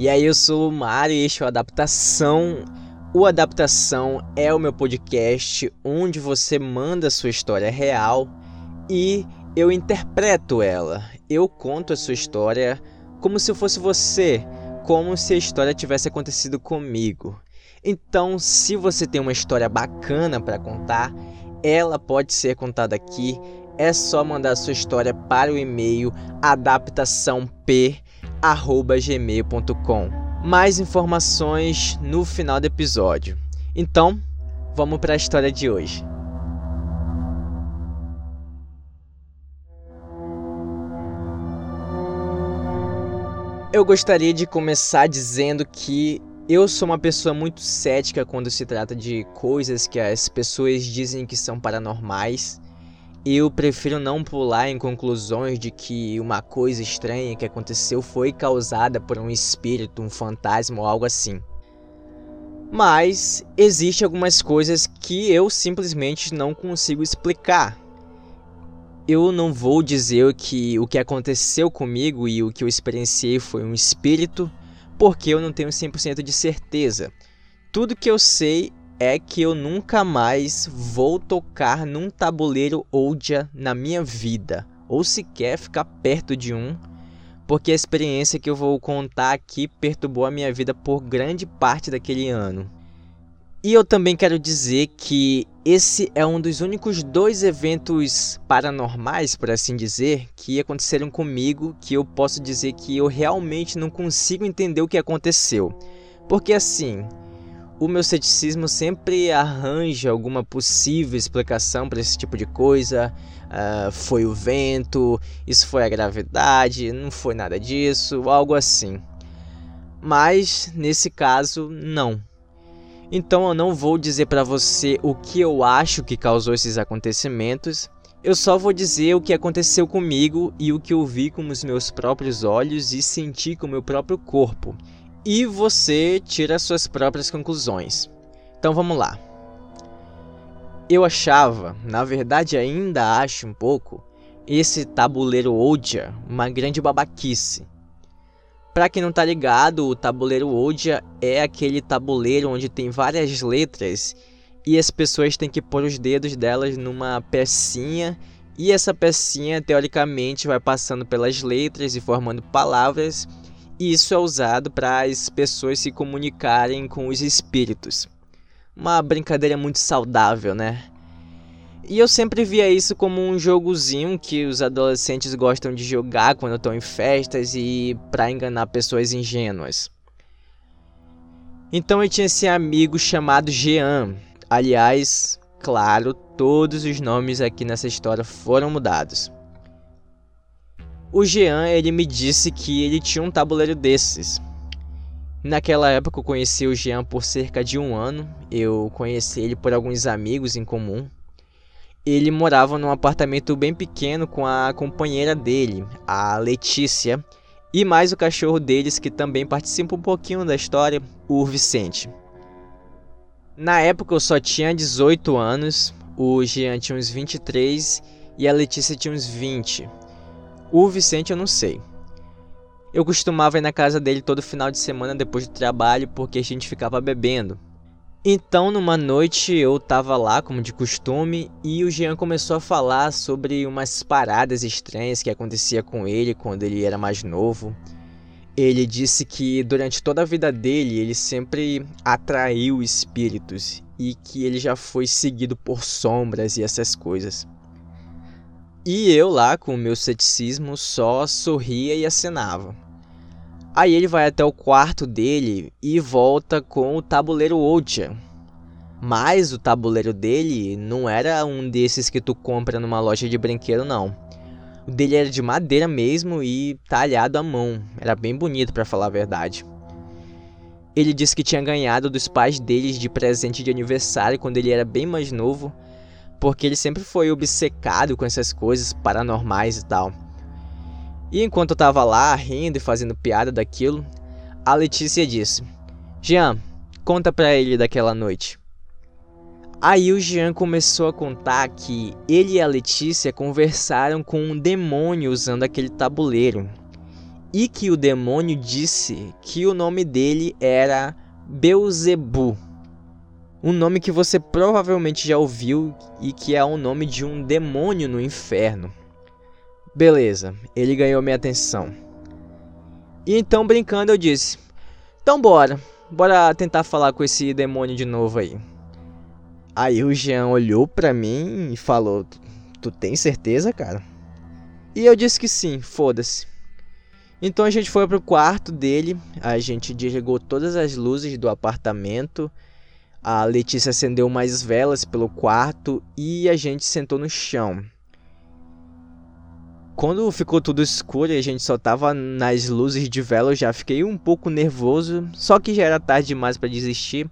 E aí, eu sou o Mário e este é o Adaptação. O Adaptação é o meu podcast onde você manda sua história real e eu interpreto ela. Eu conto a sua história como se fosse você, como se a história tivesse acontecido comigo. Então, se você tem uma história bacana para contar, ela pode ser contada aqui. É só mandar sua história para o e-mail adaptaçãop gmail.com. Mais informações no final do episódio. Então, vamos para a história de hoje. Eu gostaria de começar dizendo que eu sou uma pessoa muito cética quando se trata de coisas que as pessoas dizem que são paranormais eu prefiro não pular em conclusões de que uma coisa estranha que aconteceu foi causada por um espírito, um fantasma ou algo assim. Mas existem algumas coisas que eu simplesmente não consigo explicar. Eu não vou dizer que o que aconteceu comigo e o que eu experienciei foi um espírito, porque eu não tenho 100% de certeza. Tudo que eu sei é que eu nunca mais vou tocar num tabuleiro Ouija na minha vida, ou sequer ficar perto de um, porque a experiência que eu vou contar aqui perturbou a minha vida por grande parte daquele ano. E eu também quero dizer que esse é um dos únicos dois eventos paranormais, por assim dizer, que aconteceram comigo que eu posso dizer que eu realmente não consigo entender o que aconteceu. Porque assim, o meu ceticismo sempre arranja alguma possível explicação para esse tipo de coisa. Uh, foi o vento, isso foi a gravidade, não foi nada disso, algo assim. Mas nesse caso, não. Então eu não vou dizer para você o que eu acho que causou esses acontecimentos. Eu só vou dizer o que aconteceu comigo e o que eu vi com os meus próprios olhos e senti com o meu próprio corpo e você tira suas próprias conclusões. Então vamos lá. Eu achava, na verdade ainda acho um pouco, esse tabuleiro Ouija uma grande babaquice. Para quem não tá ligado, o tabuleiro Ouija é aquele tabuleiro onde tem várias letras e as pessoas têm que pôr os dedos delas numa pecinha e essa pecinha teoricamente vai passando pelas letras e formando palavras e isso é usado para as pessoas se comunicarem com os espíritos. Uma brincadeira muito saudável, né? E eu sempre via isso como um jogozinho que os adolescentes gostam de jogar quando estão em festas e para enganar pessoas ingênuas. Então eu tinha esse amigo chamado Jean. Aliás, claro, todos os nomes aqui nessa história foram mudados. O Jean, ele me disse que ele tinha um tabuleiro desses. Naquela época eu conheci o Jean por cerca de um ano. Eu conheci ele por alguns amigos em comum. Ele morava num apartamento bem pequeno com a companheira dele, a Letícia, e mais o cachorro deles que também participa um pouquinho da história, o Vicente. Na época eu só tinha 18 anos, o Jean tinha uns 23 e a Letícia tinha uns 20. O Vicente eu não sei. Eu costumava ir na casa dele todo final de semana depois do trabalho porque a gente ficava bebendo. Então, numa noite eu tava lá, como de costume, e o Jean começou a falar sobre umas paradas estranhas que acontecia com ele quando ele era mais novo. Ele disse que durante toda a vida dele ele sempre atraiu espíritos e que ele já foi seguido por sombras e essas coisas. E eu lá, com o meu ceticismo, só sorria e acenava. Aí ele vai até o quarto dele e volta com o tabuleiro Ouija. Mas o tabuleiro dele não era um desses que tu compra numa loja de brinquedo, não. O dele era de madeira mesmo e talhado à mão. Era bem bonito, para falar a verdade. Ele disse que tinha ganhado dos pais deles de presente de aniversário quando ele era bem mais novo porque ele sempre foi obcecado com essas coisas paranormais e tal. E enquanto eu tava lá rindo e fazendo piada daquilo, a Letícia disse: Jean, conta pra ele daquela noite. Aí o Jean começou a contar que ele e a Letícia conversaram com um demônio usando aquele tabuleiro. e que o demônio disse que o nome dele era Beuzebu. Um nome que você provavelmente já ouviu e que é o nome de um demônio no inferno. Beleza, ele ganhou minha atenção. E então, brincando, eu disse: Então, bora, bora tentar falar com esse demônio de novo aí. Aí o Jean olhou pra mim e falou: Tu tem certeza, cara? E eu disse que sim, foda-se. Então a gente foi pro quarto dele, a gente desligou todas as luzes do apartamento, a Letícia acendeu mais velas pelo quarto e a gente sentou no chão. Quando ficou tudo escuro e a gente só tava nas luzes de vela, eu já fiquei um pouco nervoso, só que já era tarde demais para desistir.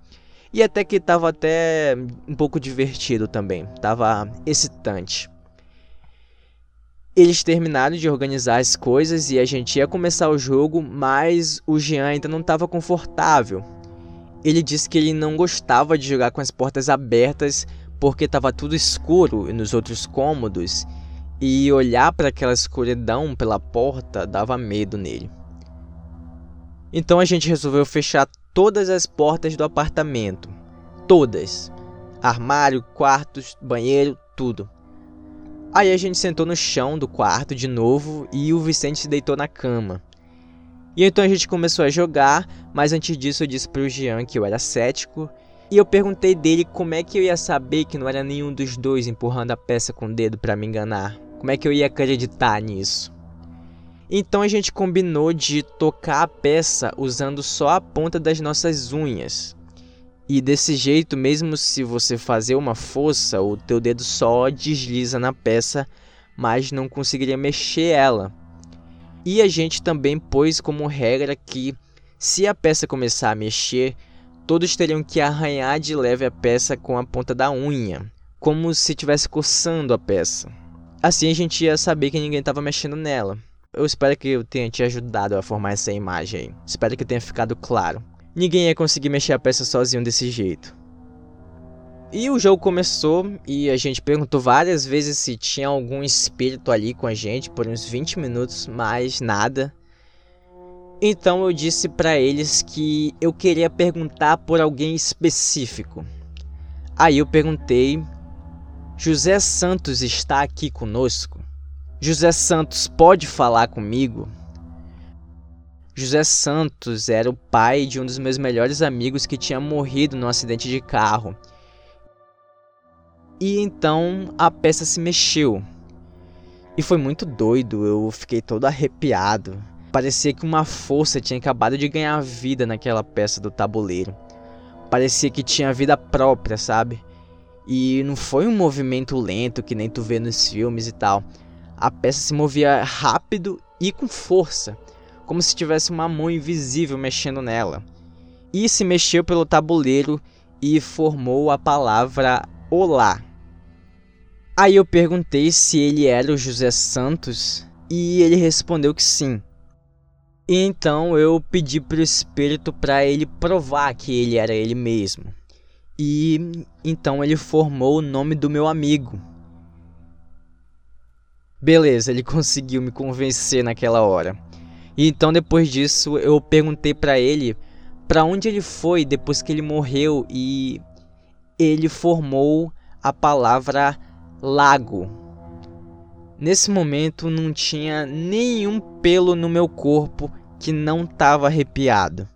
E até que tava até um pouco divertido também, tava excitante. Eles terminaram de organizar as coisas e a gente ia começar o jogo, mas o Jean ainda não estava confortável. Ele disse que ele não gostava de jogar com as portas abertas porque estava tudo escuro nos outros cômodos e olhar para aquela escuridão pela porta dava medo nele. Então a gente resolveu fechar todas as portas do apartamento. Todas. Armário, quartos, banheiro, tudo. Aí a gente sentou no chão do quarto de novo e o Vicente se deitou na cama. E então a gente começou a jogar, mas antes disso eu disse pro Jean que eu era cético. E eu perguntei dele como é que eu ia saber que não era nenhum dos dois empurrando a peça com o dedo para me enganar. Como é que eu ia acreditar nisso? Então a gente combinou de tocar a peça usando só a ponta das nossas unhas. E desse jeito, mesmo se você fazer uma força, o teu dedo só desliza na peça, mas não conseguiria mexer ela. E a gente também pôs como regra que se a peça começar a mexer, todos teriam que arranhar de leve a peça com a ponta da unha, como se estivesse coçando a peça. Assim a gente ia saber que ninguém estava mexendo nela. Eu espero que eu tenha te ajudado a formar essa imagem aí. Espero que tenha ficado claro ninguém ia conseguir mexer a peça sozinho desse jeito. E o jogo começou e a gente perguntou várias vezes se tinha algum espírito ali com a gente por uns 20 minutos, mas nada. Então eu disse para eles que eu queria perguntar por alguém específico. Aí eu perguntei: José Santos está aqui conosco? José Santos pode falar comigo? José Santos era o pai de um dos meus melhores amigos que tinha morrido num acidente de carro. E então a peça se mexeu. E foi muito doido, eu fiquei todo arrepiado. Parecia que uma força tinha acabado de ganhar vida naquela peça do tabuleiro. Parecia que tinha vida própria, sabe? E não foi um movimento lento que nem tu vê nos filmes e tal. A peça se movia rápido e com força como se tivesse uma mão invisível mexendo nela. E se mexeu pelo tabuleiro e formou a palavra Olá. Aí eu perguntei se ele era o José Santos e ele respondeu que sim. E então eu pedi para o espírito para ele provar que ele era ele mesmo. E então ele formou o nome do meu amigo. Beleza, ele conseguiu me convencer naquela hora. E então depois disso eu perguntei para ele para onde ele foi depois que ele morreu e ele formou a palavra lago. Nesse momento não tinha nenhum pelo no meu corpo que não estava arrepiado.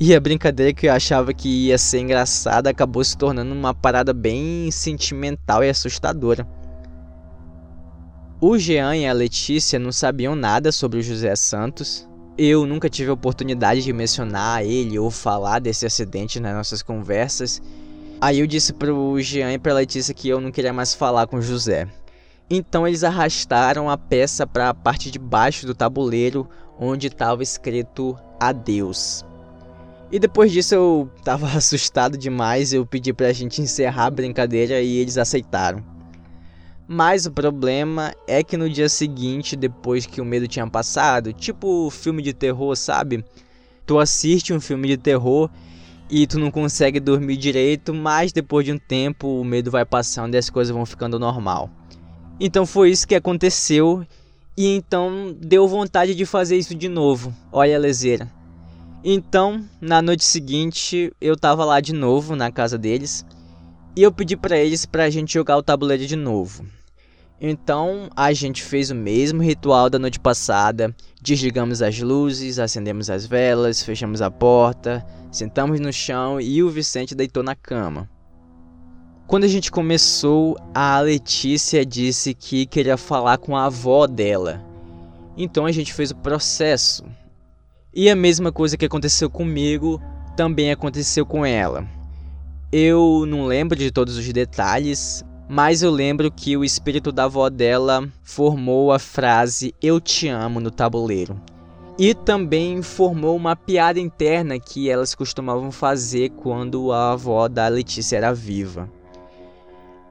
E a brincadeira que eu achava que ia ser engraçada acabou se tornando uma parada bem sentimental e assustadora. O Jean e a Letícia não sabiam nada sobre o José Santos. Eu nunca tive a oportunidade de mencionar ele ou falar desse acidente nas nossas conversas. Aí eu disse pro Jean e pra Letícia que eu não queria mais falar com José. Então eles arrastaram a peça para a parte de baixo do tabuleiro onde estava escrito adeus. E depois disso eu tava assustado demais, eu pedi pra gente encerrar a brincadeira e eles aceitaram. Mas o problema é que no dia seguinte, depois que o medo tinha passado, tipo filme de terror, sabe? Tu assiste um filme de terror e tu não consegue dormir direito, mas depois de um tempo o medo vai passando e as coisas vão ficando normal. Então foi isso que aconteceu E então deu vontade de fazer isso de novo. Olha a leseira. Então, na noite seguinte, eu tava lá de novo na casa deles e eu pedi para eles pra gente jogar o tabuleiro de novo. Então, a gente fez o mesmo ritual da noite passada. Desligamos as luzes, acendemos as velas, fechamos a porta, sentamos no chão e o Vicente deitou na cama. Quando a gente começou, a Letícia disse que queria falar com a avó dela. Então a gente fez o processo. E a mesma coisa que aconteceu comigo também aconteceu com ela. Eu não lembro de todos os detalhes, mas eu lembro que o espírito da avó dela formou a frase Eu te amo no tabuleiro. E também formou uma piada interna que elas costumavam fazer quando a avó da Letícia era viva.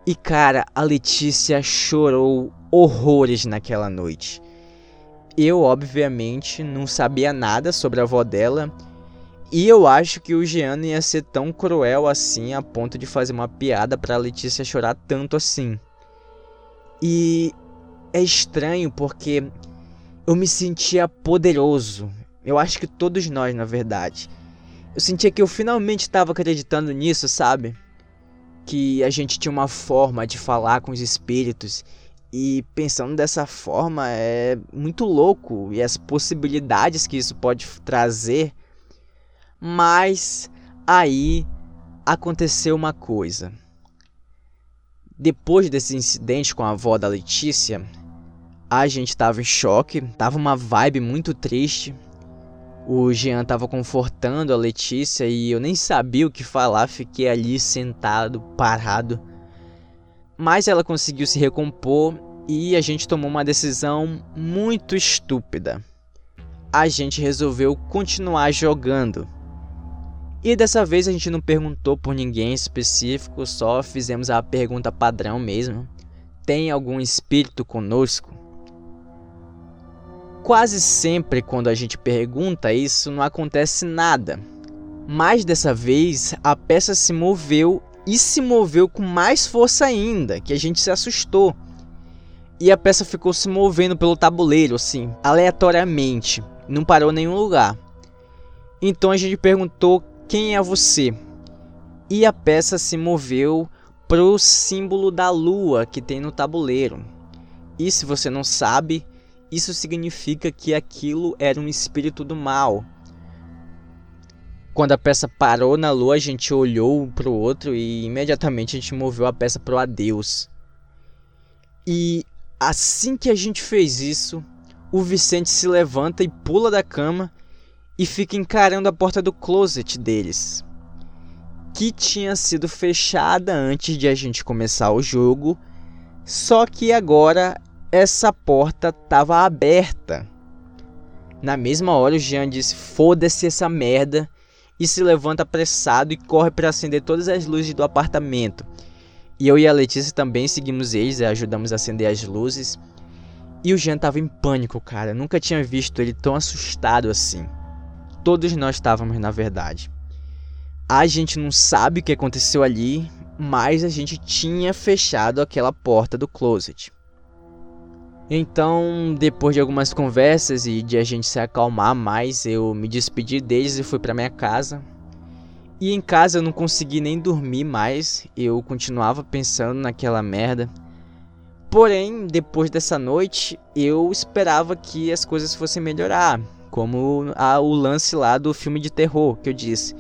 E cara, a Letícia chorou horrores naquela noite. Eu, obviamente, não sabia nada sobre a avó dela. E eu acho que o Jean ia ser tão cruel assim a ponto de fazer uma piada pra Letícia chorar tanto assim. E é estranho porque eu me sentia poderoso. Eu acho que todos nós, na verdade. Eu sentia que eu finalmente estava acreditando nisso, sabe? Que a gente tinha uma forma de falar com os espíritos e pensando dessa forma é muito louco e as possibilidades que isso pode trazer. Mas aí aconteceu uma coisa. Depois desse incidente com a avó da Letícia, a gente tava em choque, tava uma vibe muito triste. O Jean tava confortando a Letícia e eu nem sabia o que falar, fiquei ali sentado, parado mas ela conseguiu se recompor e a gente tomou uma decisão muito estúpida. A gente resolveu continuar jogando. E dessa vez a gente não perguntou por ninguém específico, só fizemos a pergunta padrão mesmo: tem algum espírito conosco? Quase sempre quando a gente pergunta isso não acontece nada. Mas dessa vez a peça se moveu e se moveu com mais força ainda, que a gente se assustou. E a peça ficou se movendo pelo tabuleiro, assim, aleatoriamente, não parou em nenhum lugar. Então a gente perguntou quem é você? E a peça se moveu pro símbolo da lua que tem no tabuleiro. E se você não sabe, isso significa que aquilo era um espírito do mal, quando a peça parou na lua, a gente olhou pro outro e imediatamente a gente moveu a peça pro adeus. E assim que a gente fez isso, o Vicente se levanta e pula da cama e fica encarando a porta do closet deles, que tinha sido fechada antes de a gente começar o jogo, só que agora essa porta estava aberta. Na mesma hora o Jean disse: "Foda-se essa merda" e se levanta apressado e corre para acender todas as luzes do apartamento. E eu e a Letícia também seguimos eles e ajudamos a acender as luzes. E o Jean tava em pânico, cara. nunca tinha visto ele tão assustado assim. Todos nós estávamos, na verdade. A gente não sabe o que aconteceu ali, mas a gente tinha fechado aquela porta do closet. Então, depois de algumas conversas e de a gente se acalmar mais, eu me despedi deles e fui para minha casa. E em casa eu não consegui nem dormir mais, eu continuava pensando naquela merda. Porém, depois dessa noite, eu esperava que as coisas fossem melhorar, como a, o lance lá do filme de terror que eu disse.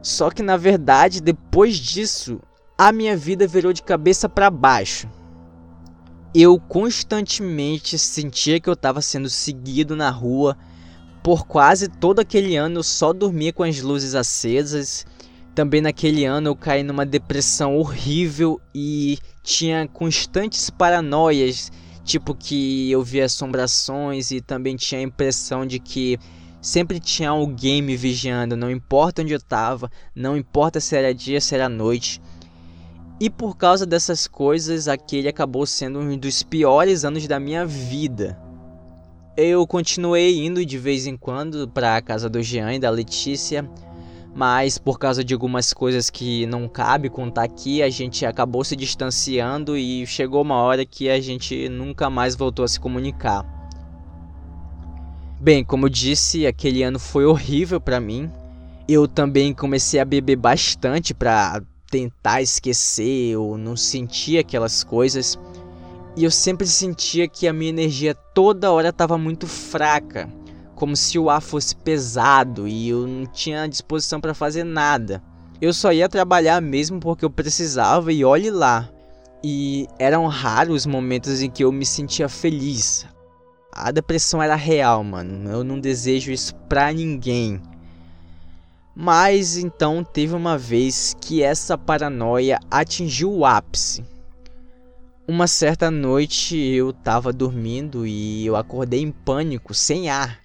Só que na verdade, depois disso, a minha vida virou de cabeça para baixo eu constantemente sentia que eu estava sendo seguido na rua. Por quase todo aquele ano eu só dormia com as luzes acesas. Também naquele ano eu caí numa depressão horrível e tinha constantes paranoias, tipo que eu via assombrações e também tinha a impressão de que sempre tinha alguém me vigiando, não importa onde eu estava, não importa se era dia, se era noite. E por causa dessas coisas, aquele acabou sendo um dos piores anos da minha vida. Eu continuei indo de vez em quando para a casa do Jean e da Letícia, mas por causa de algumas coisas que não cabe contar aqui, a gente acabou se distanciando e chegou uma hora que a gente nunca mais voltou a se comunicar. Bem, como eu disse, aquele ano foi horrível para mim. Eu também comecei a beber bastante para tentar esquecer ou não sentir aquelas coisas. E eu sempre sentia que a minha energia toda hora estava muito fraca, como se o ar fosse pesado e eu não tinha disposição para fazer nada. Eu só ia trabalhar mesmo porque eu precisava e olhe lá. E eram raros os momentos em que eu me sentia feliz. A depressão era real, mano. Eu não desejo isso pra ninguém. Mas então teve uma vez que essa paranoia atingiu o ápice. Uma certa noite eu tava dormindo e eu acordei em pânico, sem ar.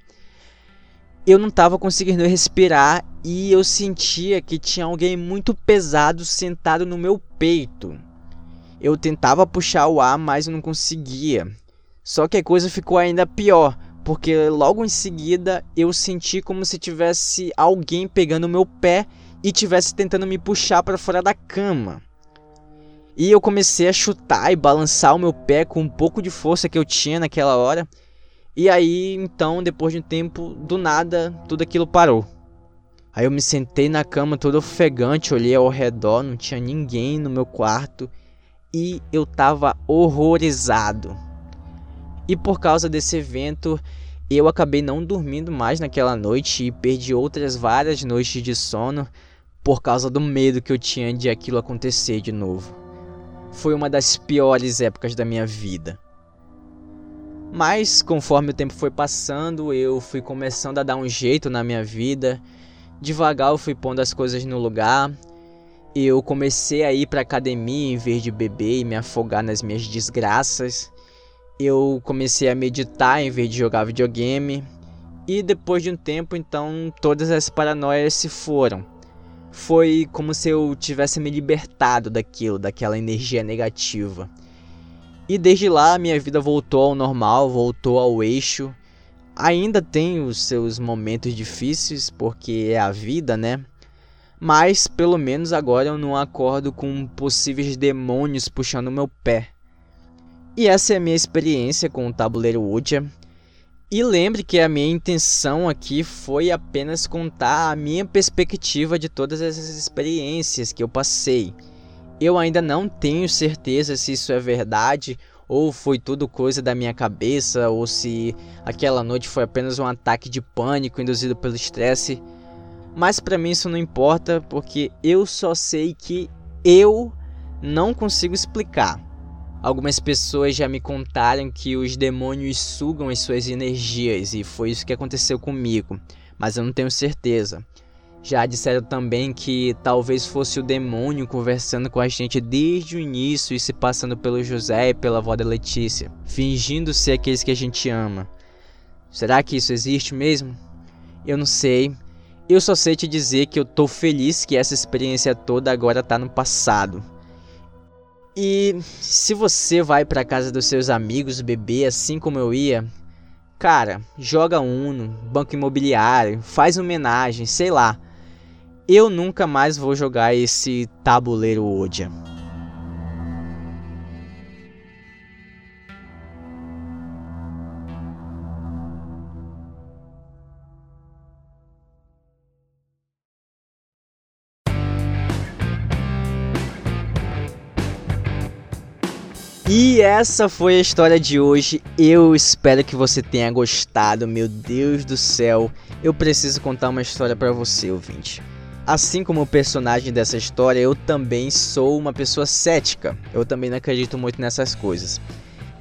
Eu não tava conseguindo respirar e eu sentia que tinha alguém muito pesado sentado no meu peito. Eu tentava puxar o ar, mas não conseguia. Só que a coisa ficou ainda pior, porque logo em seguida eu senti como se tivesse alguém pegando meu pé e tivesse tentando me puxar para fora da cama. E eu comecei a chutar e balançar o meu pé com um pouco de força que eu tinha naquela hora. E aí, então, depois de um tempo, do nada, tudo aquilo parou. Aí eu me sentei na cama todo ofegante, olhei ao redor, não tinha ninguém no meu quarto e eu tava horrorizado. E por causa desse evento, eu acabei não dormindo mais naquela noite e perdi outras várias noites de sono por causa do medo que eu tinha de aquilo acontecer de novo. Foi uma das piores épocas da minha vida. Mas conforme o tempo foi passando, eu fui começando a dar um jeito na minha vida. Devagar eu fui pondo as coisas no lugar. Eu comecei a ir para academia em vez de beber e me afogar nas minhas desgraças eu comecei a meditar em vez de jogar videogame. E depois de um tempo, então, todas as paranoias se foram. Foi como se eu tivesse me libertado daquilo, daquela energia negativa. E desde lá minha vida voltou ao normal, voltou ao eixo. Ainda tem os seus momentos difíceis, porque é a vida, né? Mas pelo menos agora eu não acordo com possíveis demônios puxando meu pé. E essa é a minha experiência com o tabuleiro Ouija. E lembre que a minha intenção aqui foi apenas contar a minha perspectiva de todas essas experiências que eu passei. Eu ainda não tenho certeza se isso é verdade ou foi tudo coisa da minha cabeça ou se aquela noite foi apenas um ataque de pânico induzido pelo estresse. Mas para mim isso não importa porque eu só sei que eu não consigo explicar. Algumas pessoas já me contaram que os demônios sugam as suas energias e foi isso que aconteceu comigo, mas eu não tenho certeza. Já disseram também que talvez fosse o demônio conversando com a gente desde o início e se passando pelo José e pela avó da Letícia, fingindo ser aqueles que a gente ama. Será que isso existe mesmo? Eu não sei. Eu só sei te dizer que eu tô feliz que essa experiência toda agora tá no passado. E se você vai para casa dos seus amigos beber assim como eu ia, cara, joga Uno, banco imobiliário, faz homenagem, sei lá. Eu nunca mais vou jogar esse tabuleiro Odia. E essa foi a história de hoje. Eu espero que você tenha gostado. Meu Deus do céu, eu preciso contar uma história para você, ouvinte. Assim como o personagem dessa história, eu também sou uma pessoa cética. Eu também não acredito muito nessas coisas.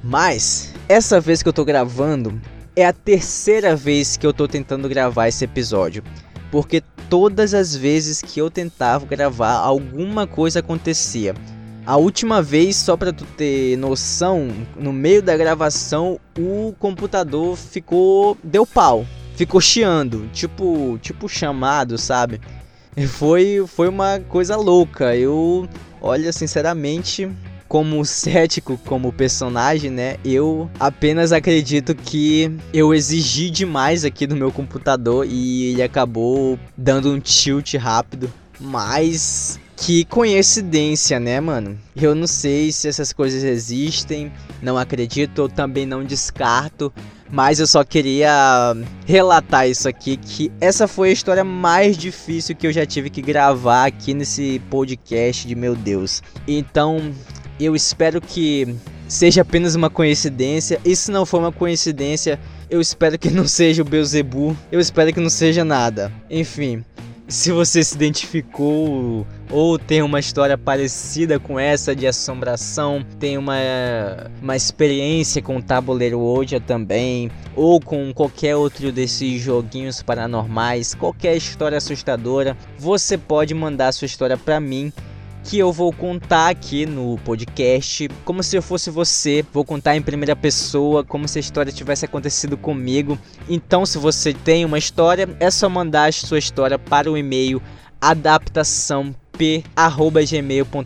Mas essa vez que eu tô gravando é a terceira vez que eu tô tentando gravar esse episódio, porque todas as vezes que eu tentava gravar alguma coisa acontecia. A última vez, só para tu ter noção, no meio da gravação o computador ficou deu pau, ficou chiando, tipo, tipo chamado, sabe? Foi foi uma coisa louca. Eu, olha, sinceramente, como cético, como personagem, né? Eu apenas acredito que eu exigi demais aqui do meu computador e ele acabou dando um tilt rápido. Mas que coincidência, né, mano? Eu não sei se essas coisas existem, não acredito, também não descarto, Mas eu só queria relatar isso aqui que essa foi a história mais difícil que eu já tive que gravar aqui nesse podcast de meu Deus. Então, eu espero que seja apenas uma coincidência. E se não for uma coincidência, eu espero que não seja o Beuzebu. Eu espero que não seja nada. Enfim, se você se identificou ou tem uma história parecida com essa de assombração, tem uma, uma experiência com Tabuleiro Ouija também, ou com qualquer outro desses joguinhos paranormais, qualquer história assustadora, você pode mandar sua história para mim que eu vou contar aqui no podcast, como se eu fosse você. Vou contar em primeira pessoa, como se a história tivesse acontecido comigo. Então, se você tem uma história, é só mandar a sua história para o e-mail adaptação p@gmail.com.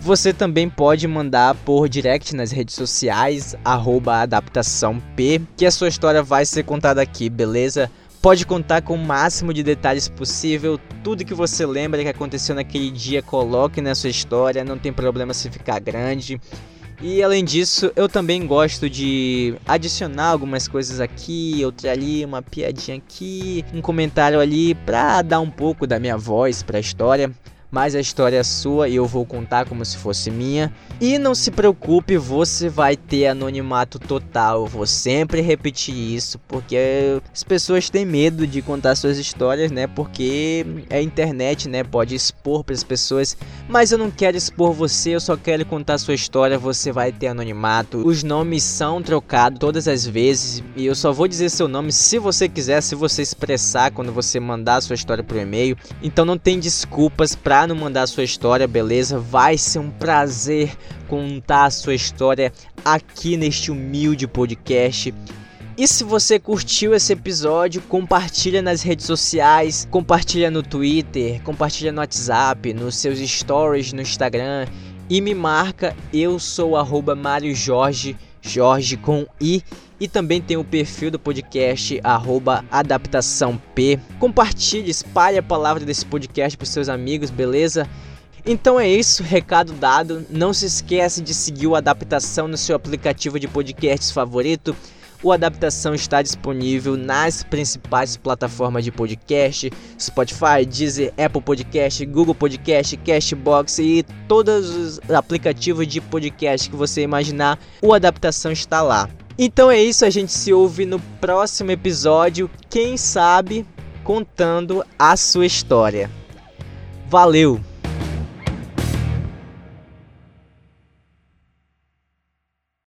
Você também pode mandar por direct nas redes sociais @adaptaçãop, que a sua história vai ser contada aqui, beleza? Pode contar com o máximo de detalhes possível, tudo que você lembra que aconteceu naquele dia, coloque na sua história, não tem problema se ficar grande. E além disso, eu também gosto de adicionar algumas coisas aqui, outra ali, uma piadinha aqui, um comentário ali para dar um pouco da minha voz para a história mas a história é sua e eu vou contar como se fosse minha. E não se preocupe, você vai ter anonimato total. Eu vou sempre repetir isso, porque as pessoas têm medo de contar suas histórias, né? Porque é internet, né? Pode expor para as pessoas. Mas eu não quero expor você, eu só quero contar sua história. Você vai ter anonimato. Os nomes são trocados todas as vezes. E eu só vou dizer seu nome se você quiser, se você expressar quando você mandar sua história por e-mail. Então não tem desculpas para não mandar sua história, beleza? Vai ser um prazer contar a sua história aqui neste humilde podcast. E se você curtiu esse episódio, compartilha nas redes sociais, compartilha no Twitter, compartilha no WhatsApp, nos seus stories no Instagram e me marca. Eu sou arroba Mário Jorge, Jorge com I e também tem o perfil do podcast, arroba adaptação P. Compartilhe, espalhe a palavra desse podcast para seus amigos, beleza? Então é isso, recado dado. Não se esqueça de seguir o Adaptação no seu aplicativo de podcasts favorito. O Adaptação está disponível nas principais plataformas de podcast: Spotify, Deezer, Apple Podcast, Google Podcast, Cashbox e todos os aplicativos de podcast que você imaginar. O Adaptação está lá. Então é isso, a gente se ouve no próximo episódio, quem sabe contando a sua história. Valeu!